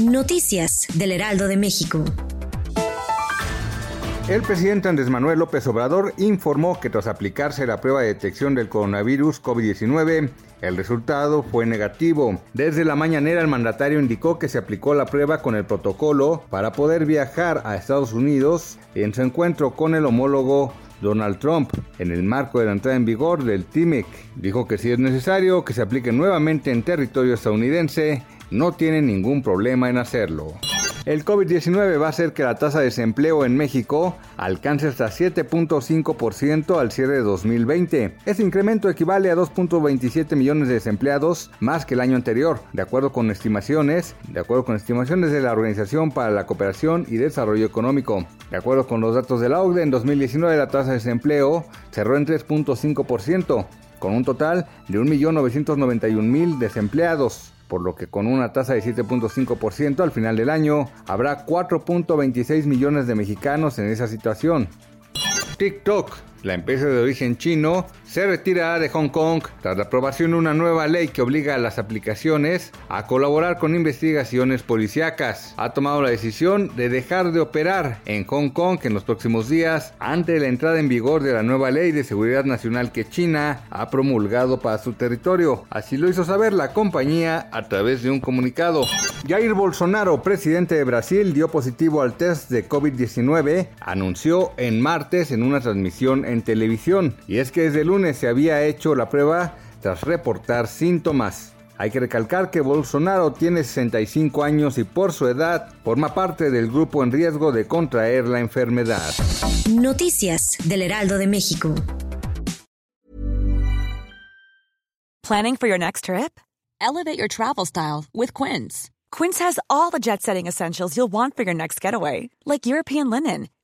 Noticias del Heraldo de México. El presidente Andrés Manuel López Obrador informó que tras aplicarse la prueba de detección del coronavirus COVID-19, el resultado fue negativo. Desde la mañanera el mandatario indicó que se aplicó la prueba con el protocolo para poder viajar a Estados Unidos en su encuentro con el homólogo Donald Trump en el marco de la entrada en vigor del TIMEC. Dijo que si es necesario que se aplique nuevamente en territorio estadounidense, no tiene ningún problema en hacerlo. El COVID-19 va a hacer que la tasa de desempleo en México alcance hasta 7.5% al cierre de 2020. Ese incremento equivale a 2.27 millones de desempleados más que el año anterior, de acuerdo con estimaciones, de acuerdo con estimaciones de la Organización para la Cooperación y Desarrollo Económico. De acuerdo con los datos de la OCDE, en 2019 la tasa de desempleo cerró en 3.5%, con un total de 1.991.000 desempleados por lo que con una tasa de 7.5% al final del año habrá 4.26 millones de mexicanos en esa situación. TikTok la empresa de origen chino se retirará de Hong Kong tras la aprobación de una nueva ley que obliga a las aplicaciones a colaborar con investigaciones policíacas. Ha tomado la decisión de dejar de operar en Hong Kong en los próximos días ante la entrada en vigor de la nueva ley de seguridad nacional que China ha promulgado para su territorio. Así lo hizo saber la compañía a través de un comunicado. Jair Bolsonaro, presidente de Brasil, dio positivo al test de COVID-19, anunció en martes en una transmisión en televisión. Y es que desde el lunes se había hecho la prueba tras reportar síntomas. Hay que recalcar que Bolsonaro tiene 65 años y por su edad forma parte del grupo en riesgo de contraer la enfermedad. Noticias del Heraldo de México. Planning for your next trip? Elevate your travel style with Quince. Quince has all the jet-setting essentials you'll want for your next getaway, like European linen